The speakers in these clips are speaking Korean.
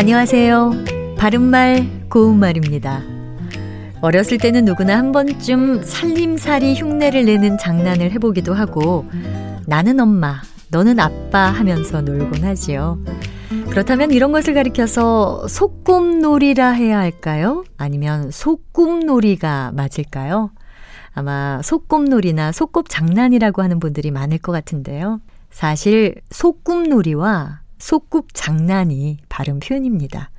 안녕하세요. 바른말, 고운말입니다. 어렸을 때는 누구나 한 번쯤 살림살이 흉내를 내는 장난을 해보기도 하고, 나는 엄마, 너는 아빠 하면서 놀곤 하지요. 그렇다면 이런 것을 가리켜서 소꿉놀이라 해야 할까요? 아니면 소꿉놀이가 맞을까요? 아마 소꿉놀이나 소꿉장난이라고 하는 분들이 많을 것 같은데요. 사실 소꿉놀이와 소꿉장난이 바른 표현입니다.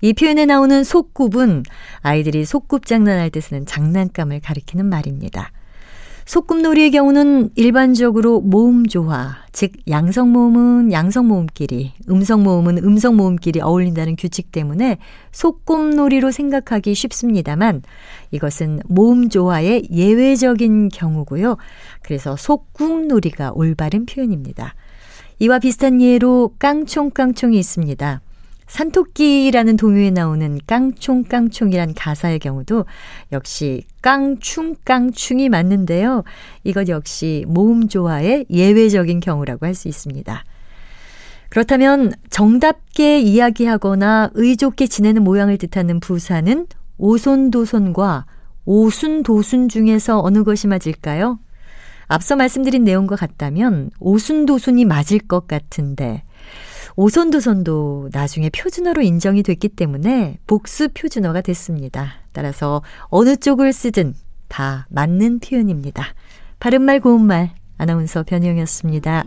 이 표현에 나오는 소꿉은 아이들이 소꿉장난할 때 쓰는 장난감을 가리키는 말입니다. 소꿉놀이의 경우는 일반적으로 모음 조화, 즉 양성 모음은 양성 모음끼리, 음성 모음은 음성 모음끼리 어울린다는 규칙 때문에 소꿉놀이로 생각하기 쉽습니다만 이것은 모음 조화의 예외적인 경우고요. 그래서 소꿉놀이가 올바른 표현입니다. 이와 비슷한 예로 깡총깡총이 있습니다. 산토끼라는 동요에 나오는 깡총깡총이란 가사의 경우도 역시 깡충깡충이 맞는데요. 이것 역시 모음 조화의 예외적인 경우라고 할 수 있습니다. 그렇다면 정답게 이야기하거나 의좋게 지내는 모양을 뜻하는 부사는 오손도손과 오순도순 중에서 어느 것이 맞을까요? 앞서 말씀드린 내용과 같다면 오순도순이 맞을 것 같은데 오손도손도 나중에 표준어로 인정이 됐기 때문에 복수 표준어가 됐습니다. 따라서 어느 쪽을 쓰든 다 맞는 표현입니다. 바른말 고운말 아나운서 변희영이었습니다.